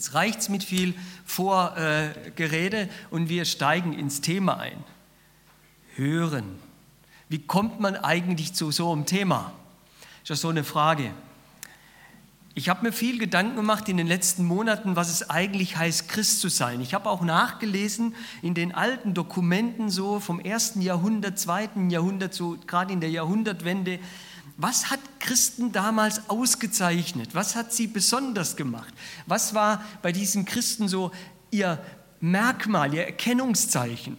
Jetzt reicht es mit viel Vorgerede und wir steigen ins Thema ein. Hören. Wie kommt man eigentlich zu so einem Thema? Ist das so eine Frage. Ich habe mir viel Gedanken gemacht in den letzten Monaten, was es eigentlich heißt, Christ zu sein. Ich habe auch nachgelesen in den alten Dokumenten so vom ersten Jahrhundert, zweiten Jahrhundert, so gerade in der Jahrhundertwende, was hat Christen damals ausgezeichnet? Was hat sie besonders gemacht? Was war bei diesen Christen so ihr Merkmal, ihr Erkennungszeichen?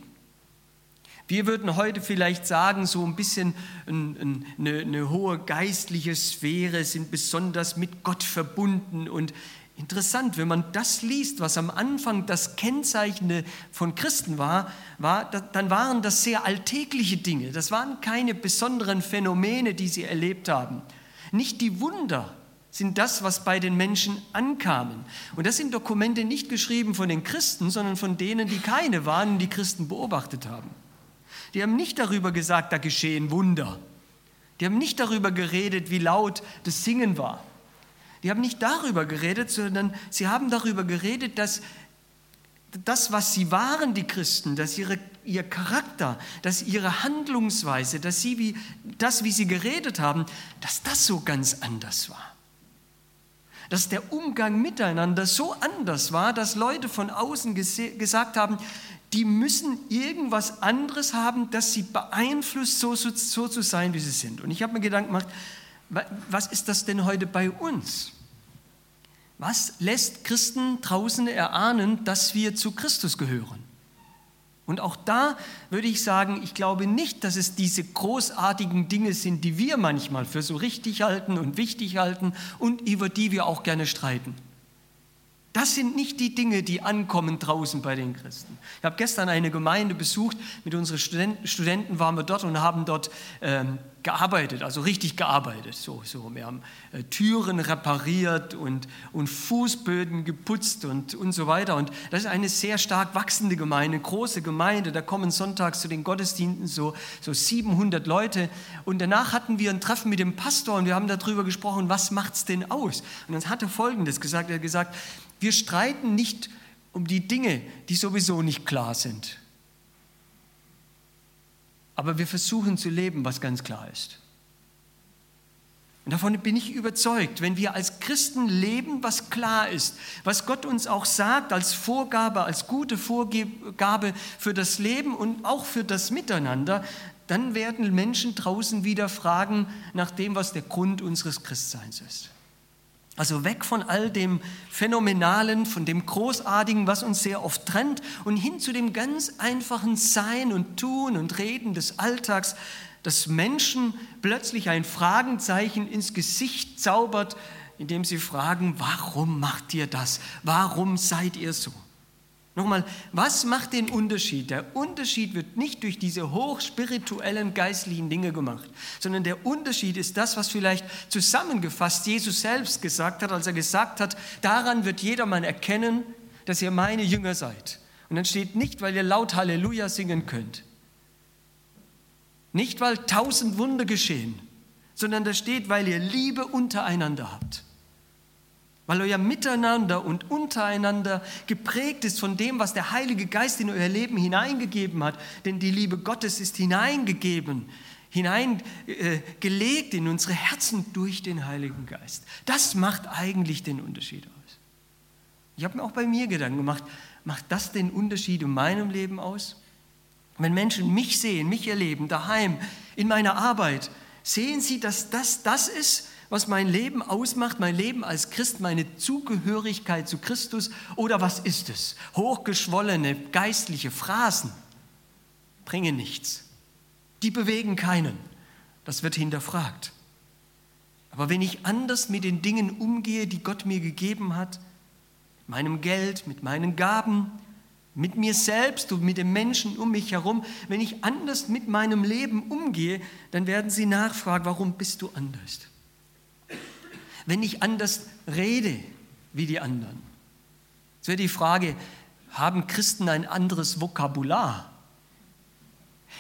Wir würden heute vielleicht sagen, so ein bisschen eine, eine, hohe geistliche Sphäre, sind besonders mit Gott verbunden. Und interessant, wenn man das liest, was am Anfang das Kennzeichende von Christen war, war, dann waren das sehr alltägliche Dinge. Das waren keine besonderen Phänomene, die sie erlebt haben. Nicht die Wunder, sind das, was bei den Menschen ankamen. Und das sind Dokumente nicht geschrieben von den Christen, sondern von denen, die keine waren und die Christen beobachtet haben. Die haben nicht darüber gesagt, da geschehen Wunder. Die haben nicht darüber geredet, wie laut das Singen war. Die haben nicht darüber geredet, sondern sie haben darüber geredet, dass das, was sie waren, die Christen, dass ihre, ihr Charakter, dass ihre Handlungsweise, dass sie wie, das, wie sie geredet haben, dass das so ganz anders war. Dass der Umgang miteinander so anders war, dass Leute von außen gesagt haben, die müssen irgendwas anderes haben, das sie beeinflusst, so, so, so zu sein, wie sie sind. Und ich habe mir Gedanken gemacht, was ist das denn heute bei uns? Was lässt Christen draußen erahnen, dass wir zu Christus gehören? Und auch da würde ich sagen, ich glaube nicht, dass es diese großartigen Dinge sind, die wir manchmal für so richtig halten und wichtig halten und über die wir auch gerne streiten. Das sind nicht die Dinge, die ankommen draußen bei den Christen. Ich habe gestern eine Gemeinde besucht, mit unseren Studenten, waren wir dort und haben dort ähm, gearbeitet, also richtig gearbeitet. So, so. Wir haben äh, Türen repariert und, und Fußböden geputzt und, und so weiter. Und das ist eine sehr stark wachsende Gemeinde, große Gemeinde. Da kommen sonntags zu den Gottesdiensten so, so 700 Leute. Und danach hatten wir ein Treffen mit dem Pastor und wir haben darüber gesprochen, was macht es denn aus? Und dann hat er Folgendes gesagt, er hat gesagt, wir streiten nicht um die Dinge, die sowieso nicht klar sind. Aber wir versuchen zu leben, was ganz klar ist. Und davon bin ich überzeugt, wenn wir als Christen leben, was klar ist, was Gott uns auch sagt als Vorgabe, als gute Vorgabe für das Leben und auch für das Miteinander, dann werden Menschen draußen wieder fragen nach dem, was der Grund unseres Christseins ist. Also weg von all dem Phänomenalen, von dem Großartigen, was uns sehr oft trennt, und hin zu dem ganz einfachen Sein und Tun und Reden des Alltags, dass Menschen plötzlich ein Fragenzeichen ins Gesicht zaubert, indem sie fragen, warum macht ihr das? Warum seid ihr so? Nochmal, was macht den Unterschied? Der Unterschied wird nicht durch diese hochspirituellen geistlichen Dinge gemacht, sondern der Unterschied ist das, was vielleicht zusammengefasst Jesus selbst gesagt hat, als er gesagt hat, daran wird jedermann erkennen, dass ihr meine Jünger seid. Und dann steht nicht, weil ihr laut Halleluja singen könnt, nicht weil tausend Wunder geschehen, sondern da steht, weil ihr Liebe untereinander habt weil euer Miteinander und untereinander geprägt ist von dem, was der Heilige Geist in euer Leben hineingegeben hat. Denn die Liebe Gottes ist hineingegeben, hineingelegt äh, in unsere Herzen durch den Heiligen Geist. Das macht eigentlich den Unterschied aus. Ich habe mir auch bei mir Gedanken gemacht, macht das den Unterschied in meinem Leben aus? Wenn Menschen mich sehen, mich erleben, daheim, in meiner Arbeit, sehen sie, dass das das ist, was mein Leben ausmacht, mein Leben als Christ, meine Zugehörigkeit zu Christus? Oder was ist es? Hochgeschwollene geistliche Phrasen bringen nichts. Die bewegen keinen. Das wird hinterfragt. Aber wenn ich anders mit den Dingen umgehe, die Gott mir gegeben hat, meinem Geld, mit meinen Gaben, mit mir selbst und mit den Menschen um mich herum, wenn ich anders mit meinem Leben umgehe, dann werden sie nachfragen, warum bist du anders? Wenn ich anders rede wie die anderen? Es wäre die Frage, haben Christen ein anderes Vokabular?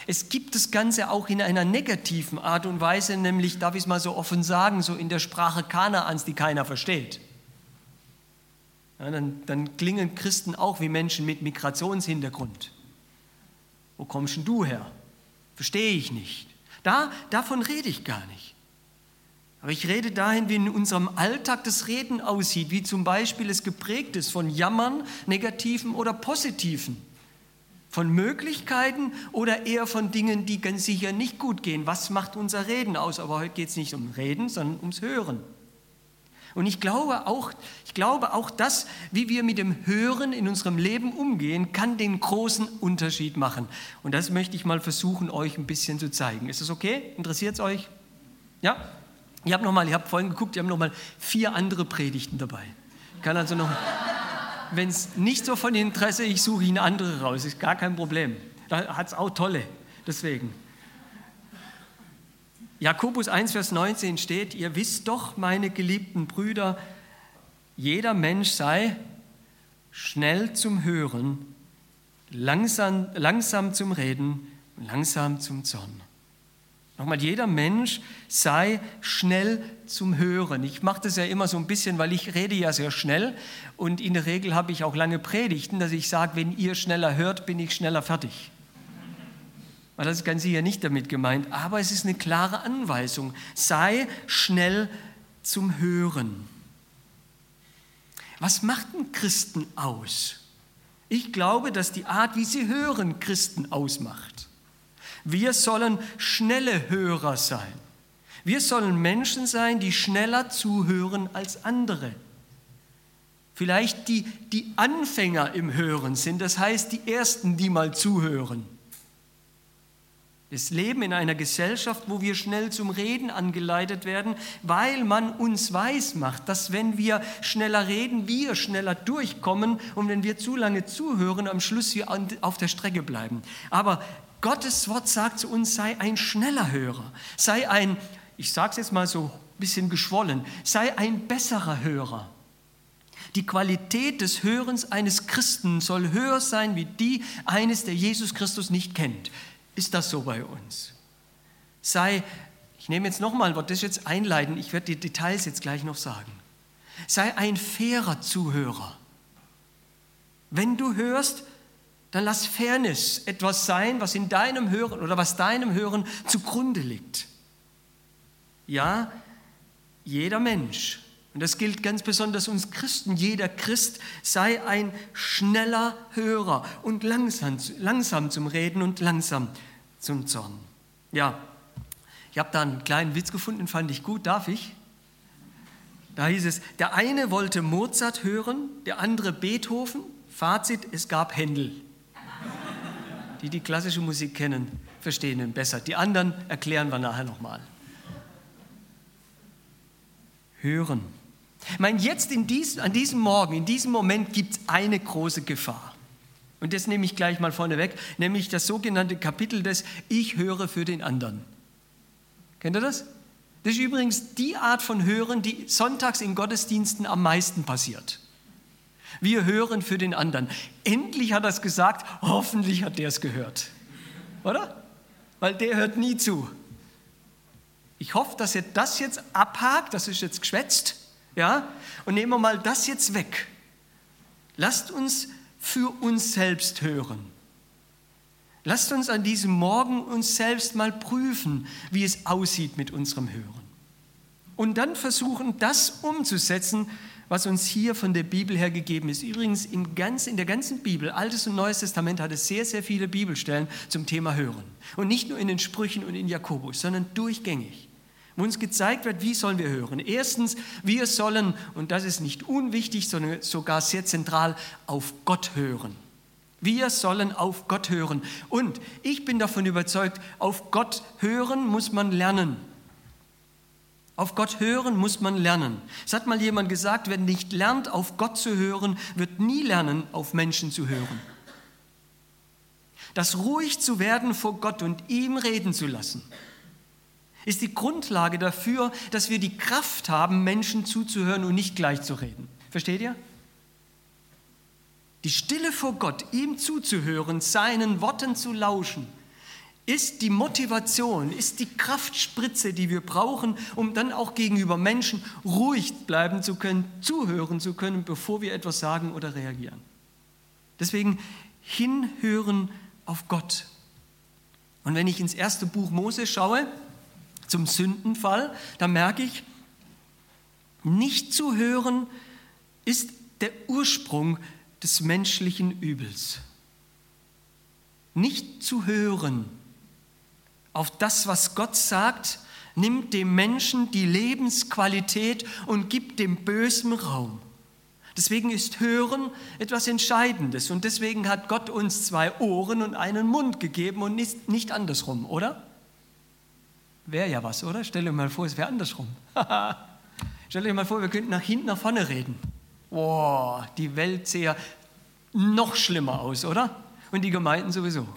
Es gibt das Ganze auch in einer negativen Art und Weise, nämlich, darf ich es mal so offen sagen, so in der Sprache Kanaans, die keiner versteht. Ja, dann, dann klingen Christen auch wie Menschen mit Migrationshintergrund. Wo kommst denn du her? Verstehe ich nicht. Da, davon rede ich gar nicht. Aber ich rede dahin, wie in unserem Alltag das Reden aussieht, wie zum Beispiel es geprägt ist von Jammern, negativen oder positiven, von Möglichkeiten oder eher von Dingen, die ganz sicher nicht gut gehen. Was macht unser Reden aus? Aber heute geht es nicht um Reden, sondern ums Hören. Und ich glaube auch, ich glaube auch das, wie wir mit dem Hören in unserem Leben umgehen, kann den großen Unterschied machen. Und das möchte ich mal versuchen, euch ein bisschen zu zeigen. Ist das okay? Interessiert es euch? Ja? Ich habe noch mal, ich habe vorhin geguckt, ich habe noch mal vier andere Predigten dabei. Ich kann also noch, wenn es nicht so von Interesse, ich suche Ihnen andere raus, ist gar kein Problem. Da hat es auch tolle. Deswegen. Jakobus 1, Vers 19 steht, ihr wisst doch, meine geliebten Brüder, jeder Mensch sei schnell zum Hören, langsam, langsam zum Reden, langsam zum Zorn. Nochmal, jeder Mensch sei schnell zum Hören. Ich mache das ja immer so ein bisschen, weil ich rede ja sehr schnell und in der Regel habe ich auch lange Predigten, dass ich sage, wenn ihr schneller hört, bin ich schneller fertig. Das ist ganz sicher nicht damit gemeint, aber es ist eine klare Anweisung. Sei schnell zum Hören. Was macht einen Christen aus? Ich glaube, dass die Art, wie sie hören, Christen ausmacht. Wir sollen schnelle Hörer sein. Wir sollen Menschen sein, die schneller zuhören als andere. Vielleicht die, die Anfänger im Hören sind, das heißt die Ersten, die mal zuhören. Wir leben in einer Gesellschaft, wo wir schnell zum Reden angeleitet werden, weil man uns weismacht, dass wenn wir schneller reden, wir schneller durchkommen und wenn wir zu lange zuhören, am Schluss wir auf der Strecke bleiben. Aber Gottes Wort sagt zu uns, sei ein schneller Hörer, sei ein, ich sage es jetzt mal so ein bisschen geschwollen, sei ein besserer Hörer. Die Qualität des Hörens eines Christen soll höher sein wie die eines, der Jesus Christus nicht kennt. Ist das so bei uns? Sei, ich nehme jetzt nochmal, wird das jetzt einleiten, ich werde die Details jetzt gleich noch sagen. Sei ein fairer Zuhörer. Wenn du hörst, dann lass Fairness etwas sein, was in deinem Hören oder was deinem Hören zugrunde liegt. Ja, jeder Mensch, und das gilt ganz besonders uns Christen, jeder Christ sei ein schneller Hörer und langsam, langsam zum Reden und langsam zum Zorn. Ja, ich habe da einen kleinen Witz gefunden, den fand ich gut, darf ich? Da hieß es, der eine wollte Mozart hören, der andere Beethoven. Fazit, es gab Händel. Die, die klassische Musik kennen, verstehen ihn besser. Die anderen erklären wir nachher nochmal. Hören. Ich meine, jetzt in dies, an diesem Morgen, in diesem Moment gibt es eine große Gefahr. Und das nehme ich gleich mal vorneweg, nämlich das sogenannte Kapitel des Ich höre für den anderen. Kennt ihr das? Das ist übrigens die Art von Hören, die sonntags in Gottesdiensten am meisten passiert. Wir hören für den anderen. Endlich hat er es gesagt, hoffentlich hat der es gehört. Oder? Weil der hört nie zu. Ich hoffe, dass ihr das jetzt abhakt, das ist jetzt geschwätzt, ja? Und nehmen wir mal das jetzt weg. Lasst uns für uns selbst hören. Lasst uns an diesem Morgen uns selbst mal prüfen, wie es aussieht mit unserem Hören. Und dann versuchen, das umzusetzen, was uns hier von der Bibel her gegeben ist. Übrigens, in, ganz, in der ganzen Bibel, Altes und Neues Testament, hat es sehr, sehr viele Bibelstellen zum Thema Hören. Und nicht nur in den Sprüchen und in Jakobus, sondern durchgängig wo uns gezeigt wird, wie sollen wir hören. Erstens, wir sollen, und das ist nicht unwichtig, sondern sogar sehr zentral, auf Gott hören. Wir sollen auf Gott hören. Und ich bin davon überzeugt, auf Gott hören muss man lernen. Auf Gott hören muss man lernen. Es hat mal jemand gesagt, wer nicht lernt, auf Gott zu hören, wird nie lernen, auf Menschen zu hören. Das ruhig zu werden vor Gott und ihm reden zu lassen ist die Grundlage dafür, dass wir die Kraft haben, Menschen zuzuhören und nicht gleich zu reden. Versteht ihr? Die Stille vor Gott, ihm zuzuhören, seinen Worten zu lauschen, ist die Motivation, ist die Kraftspritze, die wir brauchen, um dann auch gegenüber Menschen ruhig bleiben zu können, zuhören zu können, bevor wir etwas sagen oder reagieren. Deswegen hinhören auf Gott. Und wenn ich ins erste Buch Mose schaue, zum Sündenfall, dann merke ich, nicht zu hören ist der Ursprung des menschlichen Übels. Nicht zu hören auf das, was Gott sagt, nimmt dem Menschen die Lebensqualität und gibt dem Bösen Raum. Deswegen ist Hören etwas Entscheidendes und deswegen hat Gott uns zwei Ohren und einen Mund gegeben und nicht, nicht andersrum, oder? Wäre ja was, oder? Stell dir mal vor, es wäre andersrum. Stell dir mal vor, wir könnten nach hinten, nach vorne reden. Boah, die Welt sähe noch schlimmer aus, oder? Und die Gemeinden sowieso.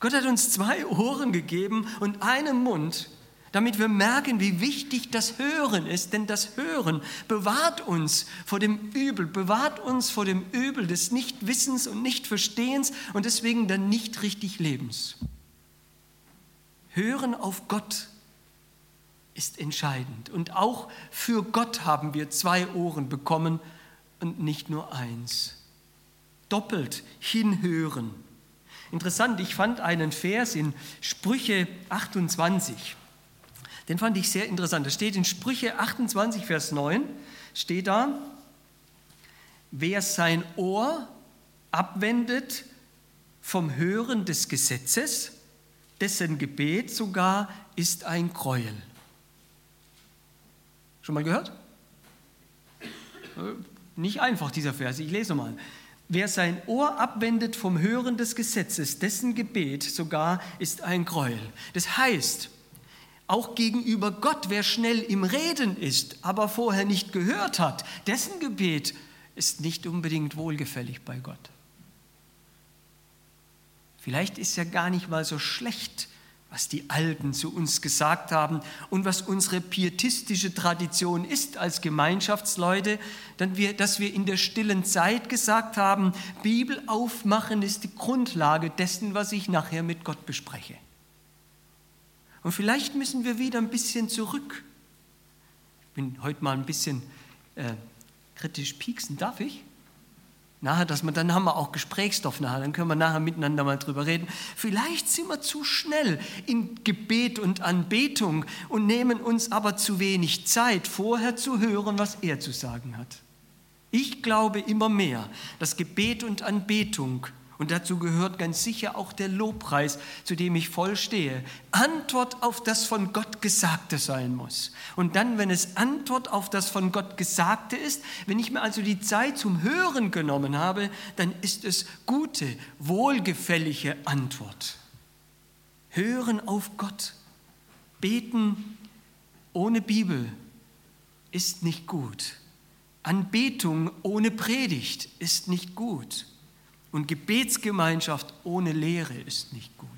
Gott hat uns zwei Ohren gegeben und einen Mund, damit wir merken, wie wichtig das Hören ist. Denn das Hören bewahrt uns vor dem Übel, bewahrt uns vor dem Übel des Nichtwissens und Nichtverstehens und deswegen dann nicht richtig Lebens. Hören auf Gott ist entscheidend. Und auch für Gott haben wir zwei Ohren bekommen und nicht nur eins. Doppelt hinhören. Interessant, ich fand einen Vers in Sprüche 28. Den fand ich sehr interessant. Das steht in Sprüche 28, Vers 9, steht da, wer sein Ohr abwendet vom Hören des Gesetzes, dessen Gebet sogar ist ein Gräuel. Schon mal gehört? Nicht einfach dieser Vers, ich lese mal. Wer sein Ohr abwendet vom Hören des Gesetzes, dessen Gebet sogar ist ein Gräuel. Das heißt, auch gegenüber Gott, wer schnell im Reden ist, aber vorher nicht gehört hat, dessen Gebet ist nicht unbedingt wohlgefällig bei Gott. Vielleicht ist ja gar nicht mal so schlecht, was die Alten zu uns gesagt haben und was unsere pietistische Tradition ist als Gemeinschaftsleute, dass wir in der stillen Zeit gesagt haben, Bibel aufmachen ist die Grundlage dessen, was ich nachher mit Gott bespreche. Und vielleicht müssen wir wieder ein bisschen zurück. Ich bin heute mal ein bisschen äh, kritisch pieksen, darf ich? Nachher, dass man, dann haben wir auch Gesprächsstoff nachher, dann können wir nachher miteinander mal drüber reden. Vielleicht sind wir zu schnell in Gebet und Anbetung und nehmen uns aber zu wenig Zeit, vorher zu hören, was er zu sagen hat. Ich glaube immer mehr, dass Gebet und Anbetung und dazu gehört ganz sicher auch der Lobpreis, zu dem ich voll stehe. Antwort auf das von Gott Gesagte sein muss. Und dann, wenn es Antwort auf das von Gott Gesagte ist, wenn ich mir also die Zeit zum Hören genommen habe, dann ist es gute, wohlgefällige Antwort. Hören auf Gott. Beten ohne Bibel ist nicht gut. Anbetung ohne Predigt ist nicht gut. Und Gebetsgemeinschaft ohne Lehre ist nicht gut.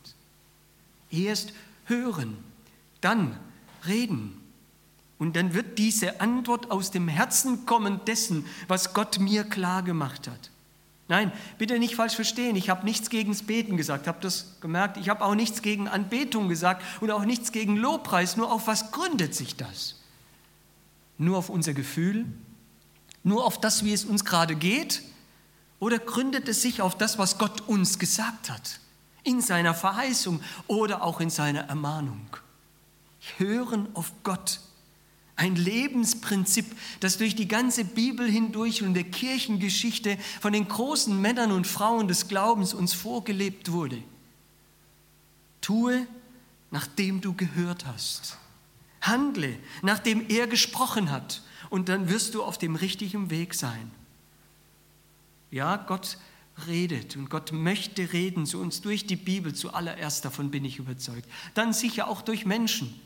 Erst hören, dann reden. Und dann wird diese Antwort aus dem Herzen kommen dessen, was Gott mir klar gemacht hat. Nein, bitte nicht falsch verstehen. Ich habe nichts gegen das Beten gesagt, habt das gemerkt? Ich habe auch nichts gegen Anbetung gesagt und auch nichts gegen Lobpreis. Nur auf was gründet sich das? Nur auf unser Gefühl? Nur auf das, wie es uns gerade geht? Oder gründet es sich auf das, was Gott uns gesagt hat, in seiner Verheißung oder auch in seiner Ermahnung? Hören auf Gott. Ein Lebensprinzip, das durch die ganze Bibel hindurch und der Kirchengeschichte von den großen Männern und Frauen des Glaubens uns vorgelebt wurde. Tue, nachdem du gehört hast. Handle, nachdem er gesprochen hat. Und dann wirst du auf dem richtigen Weg sein. Ja, Gott redet und Gott möchte reden zu uns durch die Bibel, zuallererst davon bin ich überzeugt. Dann sicher auch durch Menschen.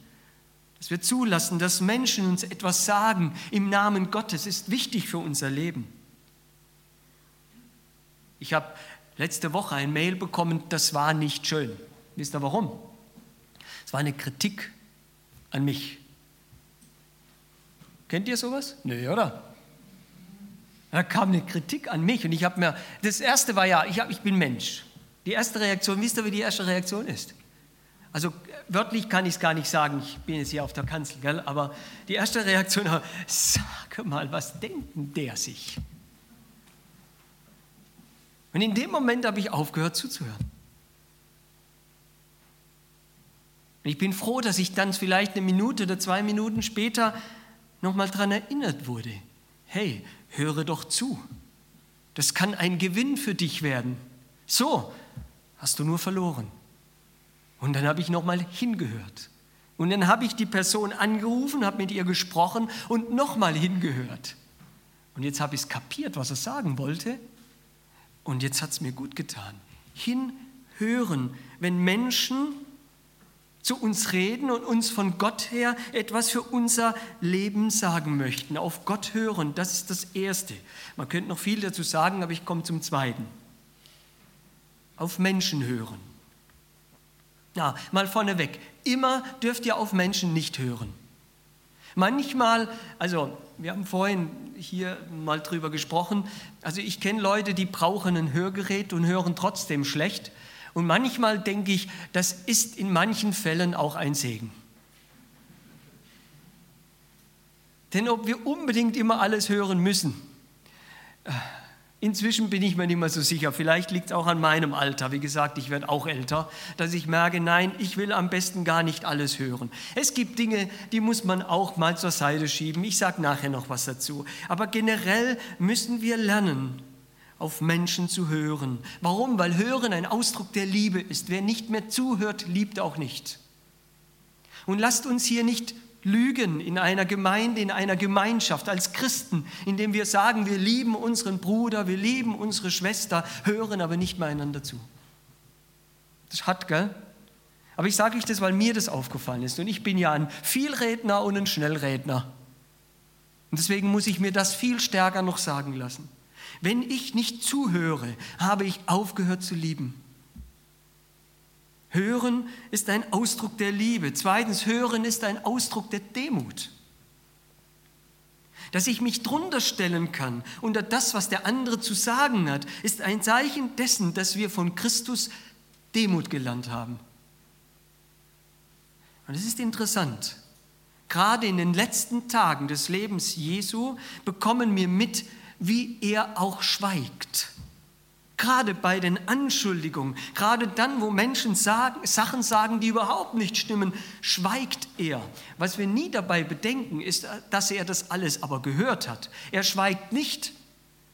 Dass wir zulassen, dass Menschen uns etwas sagen im Namen Gottes, ist wichtig für unser Leben. Ich habe letzte Woche ein Mail bekommen, das war nicht schön. Wisst ihr warum? Es war eine Kritik an mich. Kennt ihr sowas? Nö, oder? Da kam eine Kritik an mich und ich habe mir, das erste war ja, ich, hab, ich bin Mensch. Die erste Reaktion, wisst ihr, wie die erste Reaktion ist? Also wörtlich kann ich es gar nicht sagen, ich bin jetzt hier auf der Kanzel, gell? aber die erste Reaktion war, sag mal, was denkt der sich? Und in dem Moment habe ich aufgehört zuzuhören. ich bin froh, dass ich dann vielleicht eine Minute oder zwei Minuten später nochmal daran erinnert wurde. Hey, höre doch zu. Das kann ein Gewinn für dich werden. So hast du nur verloren. Und dann habe ich nochmal hingehört. Und dann habe ich die Person angerufen, habe mit ihr gesprochen und nochmal hingehört. Und jetzt habe ich es kapiert, was er sagen wollte. Und jetzt hat es mir gut getan. Hinhören, wenn Menschen zu uns reden und uns von Gott her etwas für unser Leben sagen möchten. Auf Gott hören, das ist das Erste. Man könnte noch viel dazu sagen, aber ich komme zum Zweiten. Auf Menschen hören. Ja, mal vorneweg. Immer dürft ihr auf Menschen nicht hören. Manchmal, also wir haben vorhin hier mal drüber gesprochen, also ich kenne Leute, die brauchen ein Hörgerät und hören trotzdem schlecht. Und manchmal denke ich, das ist in manchen Fällen auch ein Segen. Denn ob wir unbedingt immer alles hören müssen, äh, Inzwischen bin ich mir nicht mehr so sicher. Vielleicht liegt es auch an meinem Alter. Wie gesagt, ich werde auch älter, dass ich merke, nein, ich will am besten gar nicht alles hören. Es gibt Dinge, die muss man auch mal zur Seite schieben. Ich sage nachher noch was dazu. Aber generell müssen wir lernen, auf Menschen zu hören. Warum? Weil Hören ein Ausdruck der Liebe ist. Wer nicht mehr zuhört, liebt auch nicht. Und lasst uns hier nicht lügen in einer Gemeinde, in einer Gemeinschaft als Christen, indem wir sagen, wir lieben unseren Bruder, wir lieben unsere Schwester, hören aber nicht mehr einander zu. Das hat, gell? Aber ich sage euch das, weil mir das aufgefallen ist. Und ich bin ja ein Vielredner und ein Schnellredner. Und deswegen muss ich mir das viel stärker noch sagen lassen. Wenn ich nicht zuhöre, habe ich aufgehört zu lieben. Hören ist ein Ausdruck der Liebe. Zweitens, hören ist ein Ausdruck der Demut. Dass ich mich drunter stellen kann unter das, was der andere zu sagen hat, ist ein Zeichen dessen, dass wir von Christus Demut gelernt haben. Und es ist interessant. Gerade in den letzten Tagen des Lebens Jesu bekommen wir mit, wie er auch schweigt. Gerade bei den Anschuldigungen, gerade dann, wo Menschen sagen, Sachen sagen, die überhaupt nicht stimmen, schweigt er. Was wir nie dabei bedenken, ist, dass er das alles aber gehört hat. Er schweigt nicht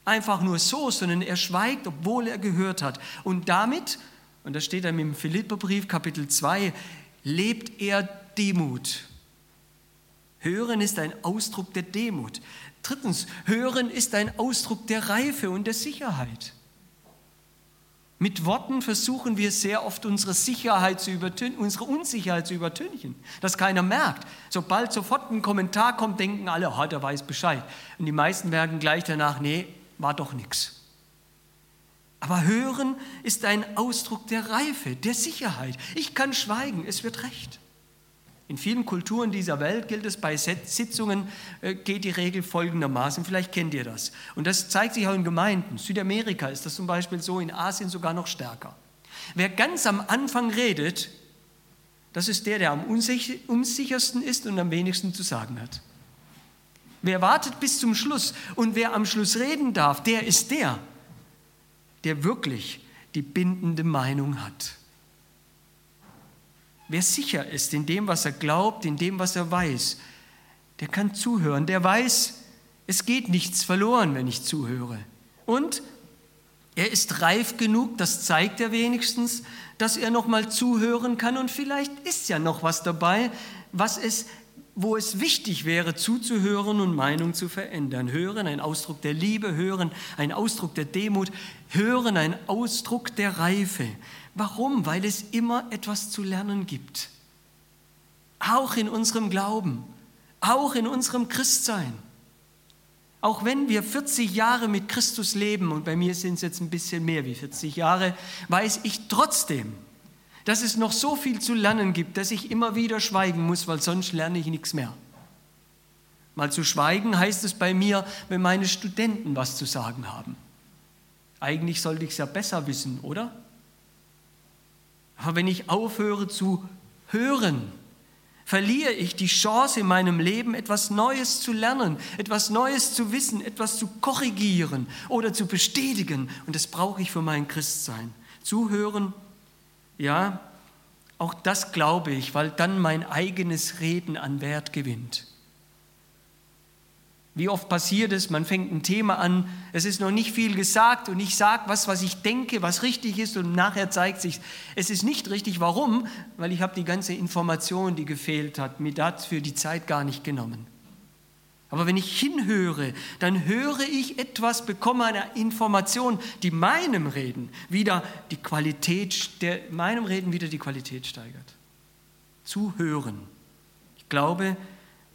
einfach nur so, sondern er schweigt, obwohl er gehört hat. Und damit, und das steht dann im Philipperbrief Kapitel 2, lebt er Demut. Hören ist ein Ausdruck der Demut. Drittens, Hören ist ein Ausdruck der Reife und der Sicherheit. Mit Worten versuchen wir sehr oft unsere Sicherheit zu übertünchen, unsere Unsicherheit zu übertünchen, dass keiner merkt. Sobald sofort ein Kommentar kommt, denken alle, oh, der weiß Bescheid. Und die meisten merken gleich danach, nee, war doch nichts. Aber hören ist ein Ausdruck der Reife, der Sicherheit. Ich kann schweigen, es wird recht. In vielen Kulturen dieser Welt gilt es, bei Sitzungen äh, geht die Regel folgendermaßen, vielleicht kennt ihr das. Und das zeigt sich auch in Gemeinden. Südamerika ist das zum Beispiel so, in Asien sogar noch stärker. Wer ganz am Anfang redet, das ist der, der am unsichersten ist und am wenigsten zu sagen hat. Wer wartet bis zum Schluss und wer am Schluss reden darf, der ist der, der wirklich die bindende Meinung hat. Wer sicher ist in dem, was er glaubt, in dem, was er weiß, der kann zuhören. Der weiß, es geht nichts verloren, wenn ich zuhöre. Und er ist reif genug, das zeigt er wenigstens, dass er noch mal zuhören kann und vielleicht ist ja noch was dabei, was es wo es wichtig wäre, zuzuhören und Meinung zu verändern. Hören, ein Ausdruck der Liebe, hören, ein Ausdruck der Demut, hören, ein Ausdruck der Reife. Warum? Weil es immer etwas zu lernen gibt. Auch in unserem Glauben, auch in unserem Christsein. Auch wenn wir 40 Jahre mit Christus leben, und bei mir sind es jetzt ein bisschen mehr wie 40 Jahre, weiß ich trotzdem, dass es noch so viel zu lernen gibt, dass ich immer wieder schweigen muss, weil sonst lerne ich nichts mehr. Mal zu schweigen heißt es bei mir, wenn meine Studenten was zu sagen haben. Eigentlich sollte ich es ja besser wissen, oder? Aber wenn ich aufhöre zu hören, verliere ich die Chance in meinem Leben, etwas Neues zu lernen, etwas Neues zu wissen, etwas zu korrigieren oder zu bestätigen. Und das brauche ich für mein Christsein. Zuhören, ja, auch das glaube ich, weil dann mein eigenes Reden an Wert gewinnt. Wie oft passiert es, man fängt ein Thema an, es ist noch nicht viel gesagt und ich sage was, was ich denke, was richtig ist und nachher zeigt sich, es ist nicht richtig. Warum? Weil ich habe die ganze Information, die gefehlt hat, mir dafür die Zeit gar nicht genommen. Aber wenn ich hinhöre, dann höre ich etwas, bekomme eine Information, die meinem Reden wieder die Qualität, der, meinem Reden wieder die Qualität steigert. Zuhören. Ich glaube,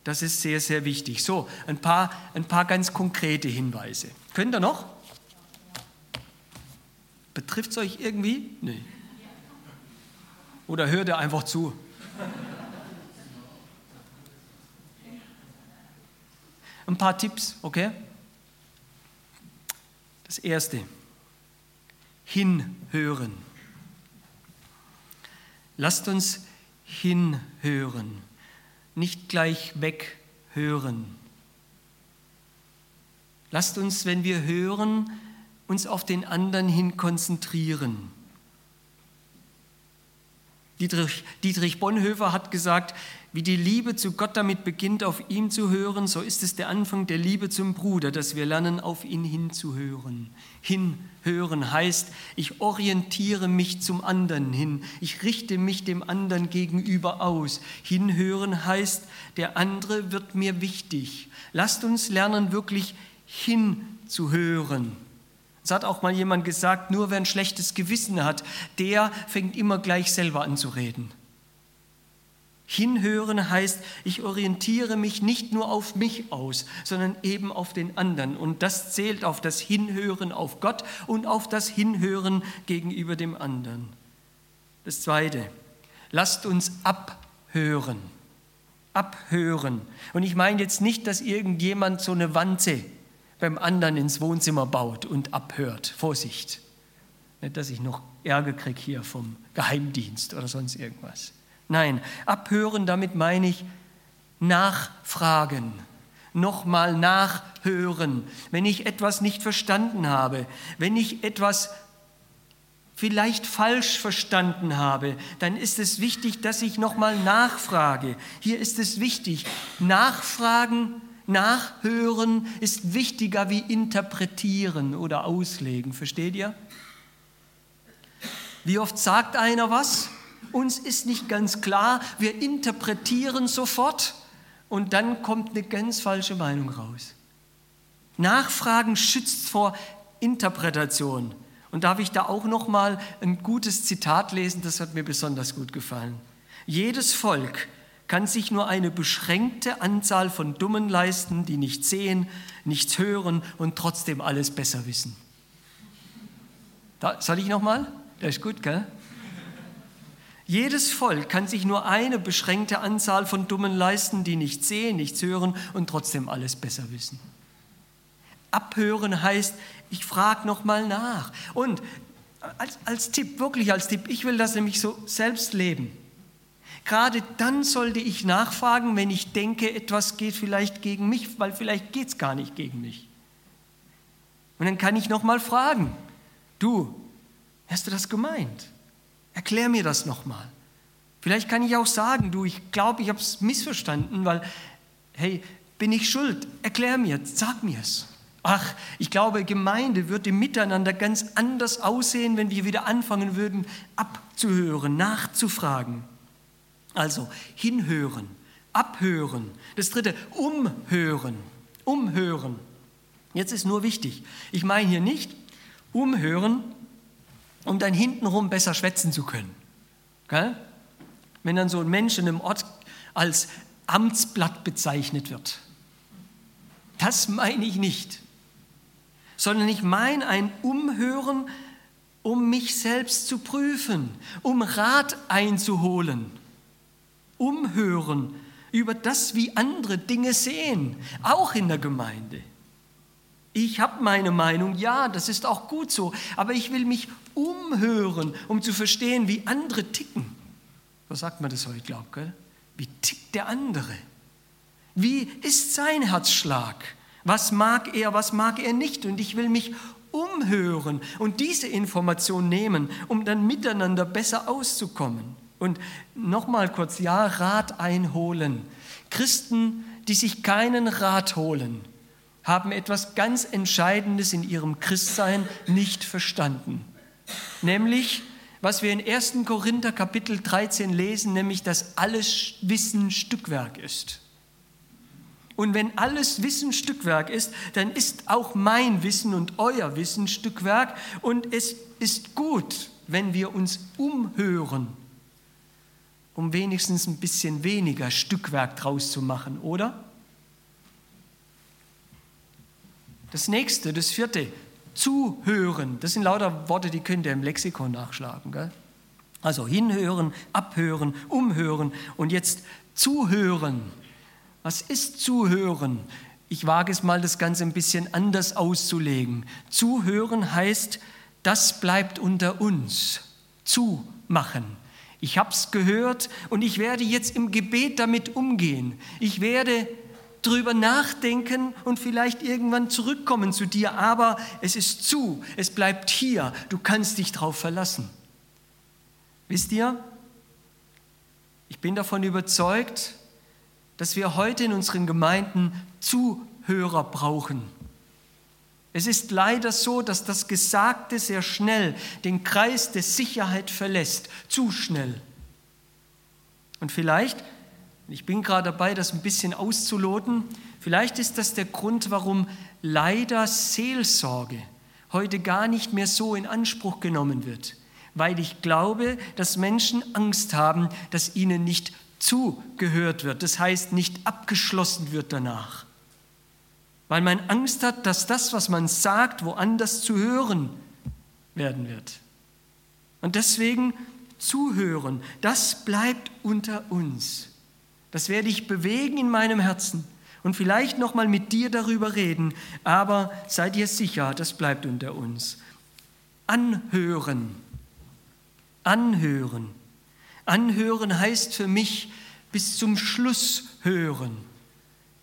das ist sehr, sehr wichtig. So, ein paar, ein paar ganz konkrete Hinweise. Könnt ihr noch? Betrifft es euch irgendwie? Nee. Oder hört ihr einfach zu? Ein paar Tipps, okay? Das erste, hinhören. Lasst uns hinhören nicht gleich weghören. Lasst uns, wenn wir hören, uns auf den anderen hin konzentrieren. Dietrich, Dietrich Bonhoeffer hat gesagt, wie die Liebe zu Gott damit beginnt, auf ihm zu hören, so ist es der Anfang der Liebe zum Bruder, dass wir lernen, auf ihn hinzuhören. Hinhören heißt, ich orientiere mich zum anderen hin, ich richte mich dem anderen gegenüber aus. Hinhören heißt, der andere wird mir wichtig. Lasst uns lernen, wirklich hinzuhören. Es hat auch mal jemand gesagt, nur wer ein schlechtes Gewissen hat, der fängt immer gleich selber an zu reden. Hinhören heißt, ich orientiere mich nicht nur auf mich aus, sondern eben auf den anderen. Und das zählt auf das Hinhören auf Gott und auf das Hinhören gegenüber dem anderen. Das Zweite, lasst uns abhören. Abhören. Und ich meine jetzt nicht, dass irgendjemand so eine Wanze beim anderen ins Wohnzimmer baut und abhört. Vorsicht. Nicht, dass ich noch Ärger kriege hier vom Geheimdienst oder sonst irgendwas. Nein, abhören, damit meine ich nachfragen, nochmal nachhören. Wenn ich etwas nicht verstanden habe, wenn ich etwas vielleicht falsch verstanden habe, dann ist es wichtig, dass ich nochmal nachfrage. Hier ist es wichtig, nachfragen Nachhören ist wichtiger wie interpretieren oder auslegen. Versteht ihr? Wie oft sagt einer was? Uns ist nicht ganz klar. Wir interpretieren sofort und dann kommt eine ganz falsche Meinung raus. Nachfragen schützt vor Interpretation. Und darf ich da auch noch mal ein gutes Zitat lesen, das hat mir besonders gut gefallen. Jedes Volk kann sich nur eine beschränkte Anzahl von Dummen leisten, die nichts sehen, nichts hören und trotzdem alles besser wissen. Da, soll ich nochmal? Das ist gut, gell? Jedes Volk kann sich nur eine beschränkte Anzahl von Dummen leisten, die nichts sehen, nichts hören und trotzdem alles besser wissen. Abhören heißt, ich frage nochmal nach. Und als, als Tipp, wirklich als Tipp, ich will das nämlich so selbst leben. Gerade dann sollte ich nachfragen, wenn ich denke, etwas geht vielleicht gegen mich, weil vielleicht geht es gar nicht gegen mich. Und dann kann ich nochmal fragen, du, hast du das gemeint? Erklär mir das nochmal. Vielleicht kann ich auch sagen, du, ich glaube, ich habe es missverstanden, weil, hey, bin ich schuld? Erklär mir, sag mir es. Ach, ich glaube, Gemeinde würde Miteinander ganz anders aussehen, wenn wir wieder anfangen würden, abzuhören, nachzufragen. Also hinhören, abhören. Das dritte, umhören, umhören. Jetzt ist nur wichtig, ich meine hier nicht umhören, um dann hintenrum besser schwätzen zu können. Gell? Wenn dann so ein Mensch in einem Ort als Amtsblatt bezeichnet wird. Das meine ich nicht, sondern ich meine ein Umhören, um mich selbst zu prüfen, um Rat einzuholen umhören über das, wie andere Dinge sehen, auch in der Gemeinde. Ich habe meine Meinung, ja, das ist auch gut so, aber ich will mich umhören, um zu verstehen, wie andere ticken. So sagt man das heute, glaubt, gell? Wie tickt der andere? Wie ist sein Herzschlag? Was mag er, was mag er nicht? Und ich will mich umhören und diese Information nehmen, um dann miteinander besser auszukommen. Und nochmal kurz, ja, Rat einholen. Christen, die sich keinen Rat holen, haben etwas ganz Entscheidendes in ihrem Christsein nicht verstanden. Nämlich, was wir in 1. Korinther Kapitel 13 lesen, nämlich, dass alles Wissen Stückwerk ist. Und wenn alles Wissen Stückwerk ist, dann ist auch mein Wissen und euer Wissen Stückwerk. Und es ist gut, wenn wir uns umhören, um wenigstens ein bisschen weniger Stückwerk draus zu machen, oder? Das nächste, das vierte, zuhören. Das sind lauter Worte, die könnt ihr im Lexikon nachschlagen. Gell? Also hinhören, abhören, umhören und jetzt zuhören. Was ist Zuhören? Ich wage es mal, das Ganze ein bisschen anders auszulegen. Zuhören heißt, das bleibt unter uns. Zumachen. Ich habe es gehört und ich werde jetzt im Gebet damit umgehen. Ich werde drüber nachdenken und vielleicht irgendwann zurückkommen zu dir, aber es ist zu, es bleibt hier, du kannst dich darauf verlassen. Wisst ihr, ich bin davon überzeugt, dass wir heute in unseren Gemeinden Zuhörer brauchen. Es ist leider so, dass das Gesagte sehr schnell den Kreis der Sicherheit verlässt, zu schnell. Und vielleicht, ich bin gerade dabei, das ein bisschen auszuloten, vielleicht ist das der Grund, warum leider Seelsorge heute gar nicht mehr so in Anspruch genommen wird, weil ich glaube, dass Menschen Angst haben, dass ihnen nicht zugehört wird, das heißt nicht abgeschlossen wird danach. Weil man Angst hat, dass das, was man sagt, woanders zu hören werden wird. Und deswegen zuhören, das bleibt unter uns. Das werde ich bewegen in meinem Herzen und vielleicht noch mal mit dir darüber reden, aber seid ihr sicher, das bleibt unter uns. Anhören. Anhören. Anhören heißt für mich bis zum Schluss hören.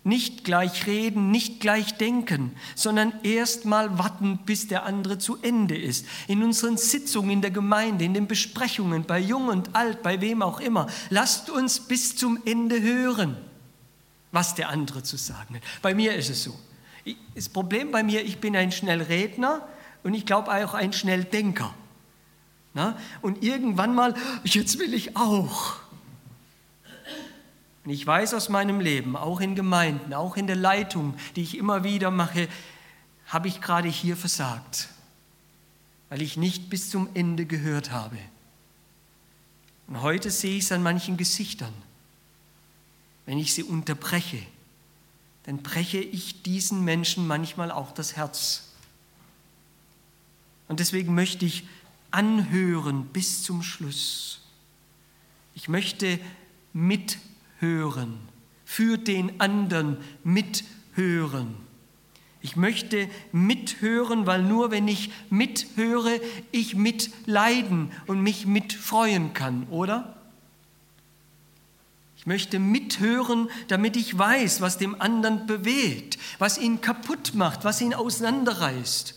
Nicht gleich reden, nicht gleich denken, sondern erst mal warten, bis der andere zu Ende ist. In unseren Sitzungen in der Gemeinde, in den Besprechungen, bei Jung und Alt, bei wem auch immer. Lasst uns bis zum Ende hören, was der andere zu sagen hat. Bei mir ist es so. Das Problem bei mir, ich bin ein Schnellredner und ich glaube auch ein Schnelldenker. Na? Und irgendwann mal, jetzt will ich auch. Und ich weiß aus meinem Leben, auch in Gemeinden, auch in der Leitung, die ich immer wieder mache, habe ich gerade hier versagt, weil ich nicht bis zum Ende gehört habe. Und heute sehe ich es an manchen Gesichtern. Wenn ich sie unterbreche, dann breche ich diesen Menschen manchmal auch das Herz. Und deswegen möchte ich anhören bis zum Schluss. Ich möchte mithören, für den anderen mithören. Ich möchte mithören, weil nur wenn ich mithöre, ich mitleiden und mich mitfreuen kann, oder? Ich möchte mithören, damit ich weiß, was dem anderen bewegt, was ihn kaputt macht, was ihn auseinanderreißt.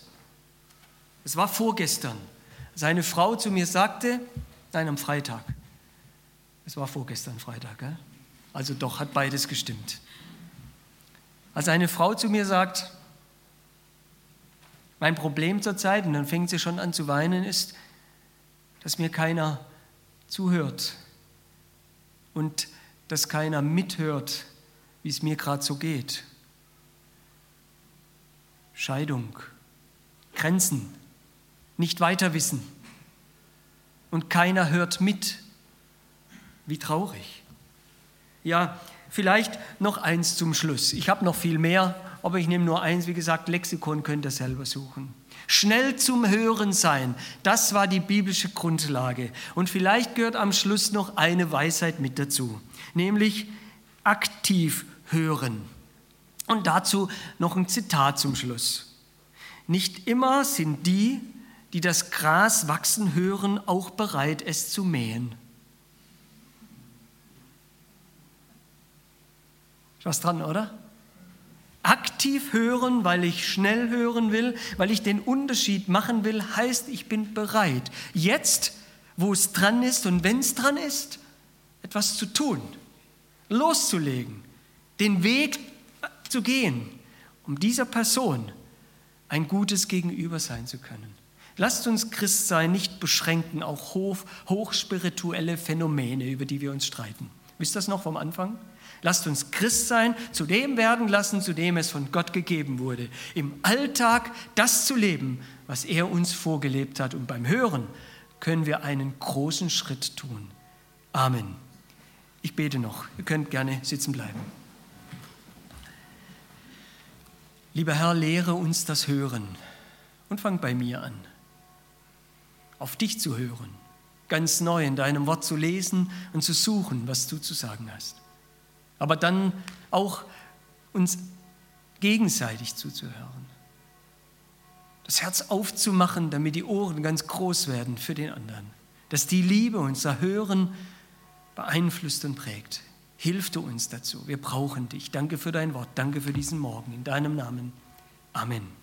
Es war vorgestern seine Frau zu mir sagte, nein, am Freitag. Es war vorgestern Freitag, gell? Also doch hat beides gestimmt. Als eine Frau zu mir sagt, mein Problem zurzeit, und dann fängt sie schon an zu weinen, ist, dass mir keiner zuhört und dass keiner mithört, wie es mir gerade so geht. Scheidung, Grenzen, nicht weiter wissen und keiner hört mit. Wie traurig. Ja, vielleicht noch eins zum Schluss. Ich habe noch viel mehr, aber ich nehme nur eins. Wie gesagt, Lexikon könnt ihr selber suchen. Schnell zum Hören sein, das war die biblische Grundlage. Und vielleicht gehört am Schluss noch eine Weisheit mit dazu, nämlich aktiv hören. Und dazu noch ein Zitat zum Schluss. Nicht immer sind die, die das Gras wachsen hören, auch bereit, es zu mähen. Ist was dran, oder? Aktiv hören, weil ich schnell hören will, weil ich den Unterschied machen will, heißt, ich bin bereit, jetzt, wo es dran ist und wenn es dran ist, etwas zu tun, loszulegen, den Weg zu gehen, um dieser Person ein gutes Gegenüber sein zu können. Lasst uns Christsein nicht beschränken auf hoch, hochspirituelle Phänomene, über die wir uns streiten. Wisst ihr das noch vom Anfang? Lasst uns Christsein zu dem werden lassen, zu dem es von Gott gegeben wurde. Im Alltag das zu leben, was er uns vorgelebt hat. Und beim Hören können wir einen großen Schritt tun. Amen. Ich bete noch. Ihr könnt gerne sitzen bleiben. Lieber Herr, lehre uns das Hören und fang bei mir an, auf dich zu hören, ganz neu in deinem Wort zu lesen und zu suchen, was du zu sagen hast. Aber dann auch uns gegenseitig zuzuhören, das Herz aufzumachen, damit die Ohren ganz groß werden für den anderen, dass die Liebe unser Hören beeinflusst und prägt. Hilf du uns dazu. Wir brauchen dich. Danke für dein Wort. Danke für diesen Morgen. In deinem Namen. Amen.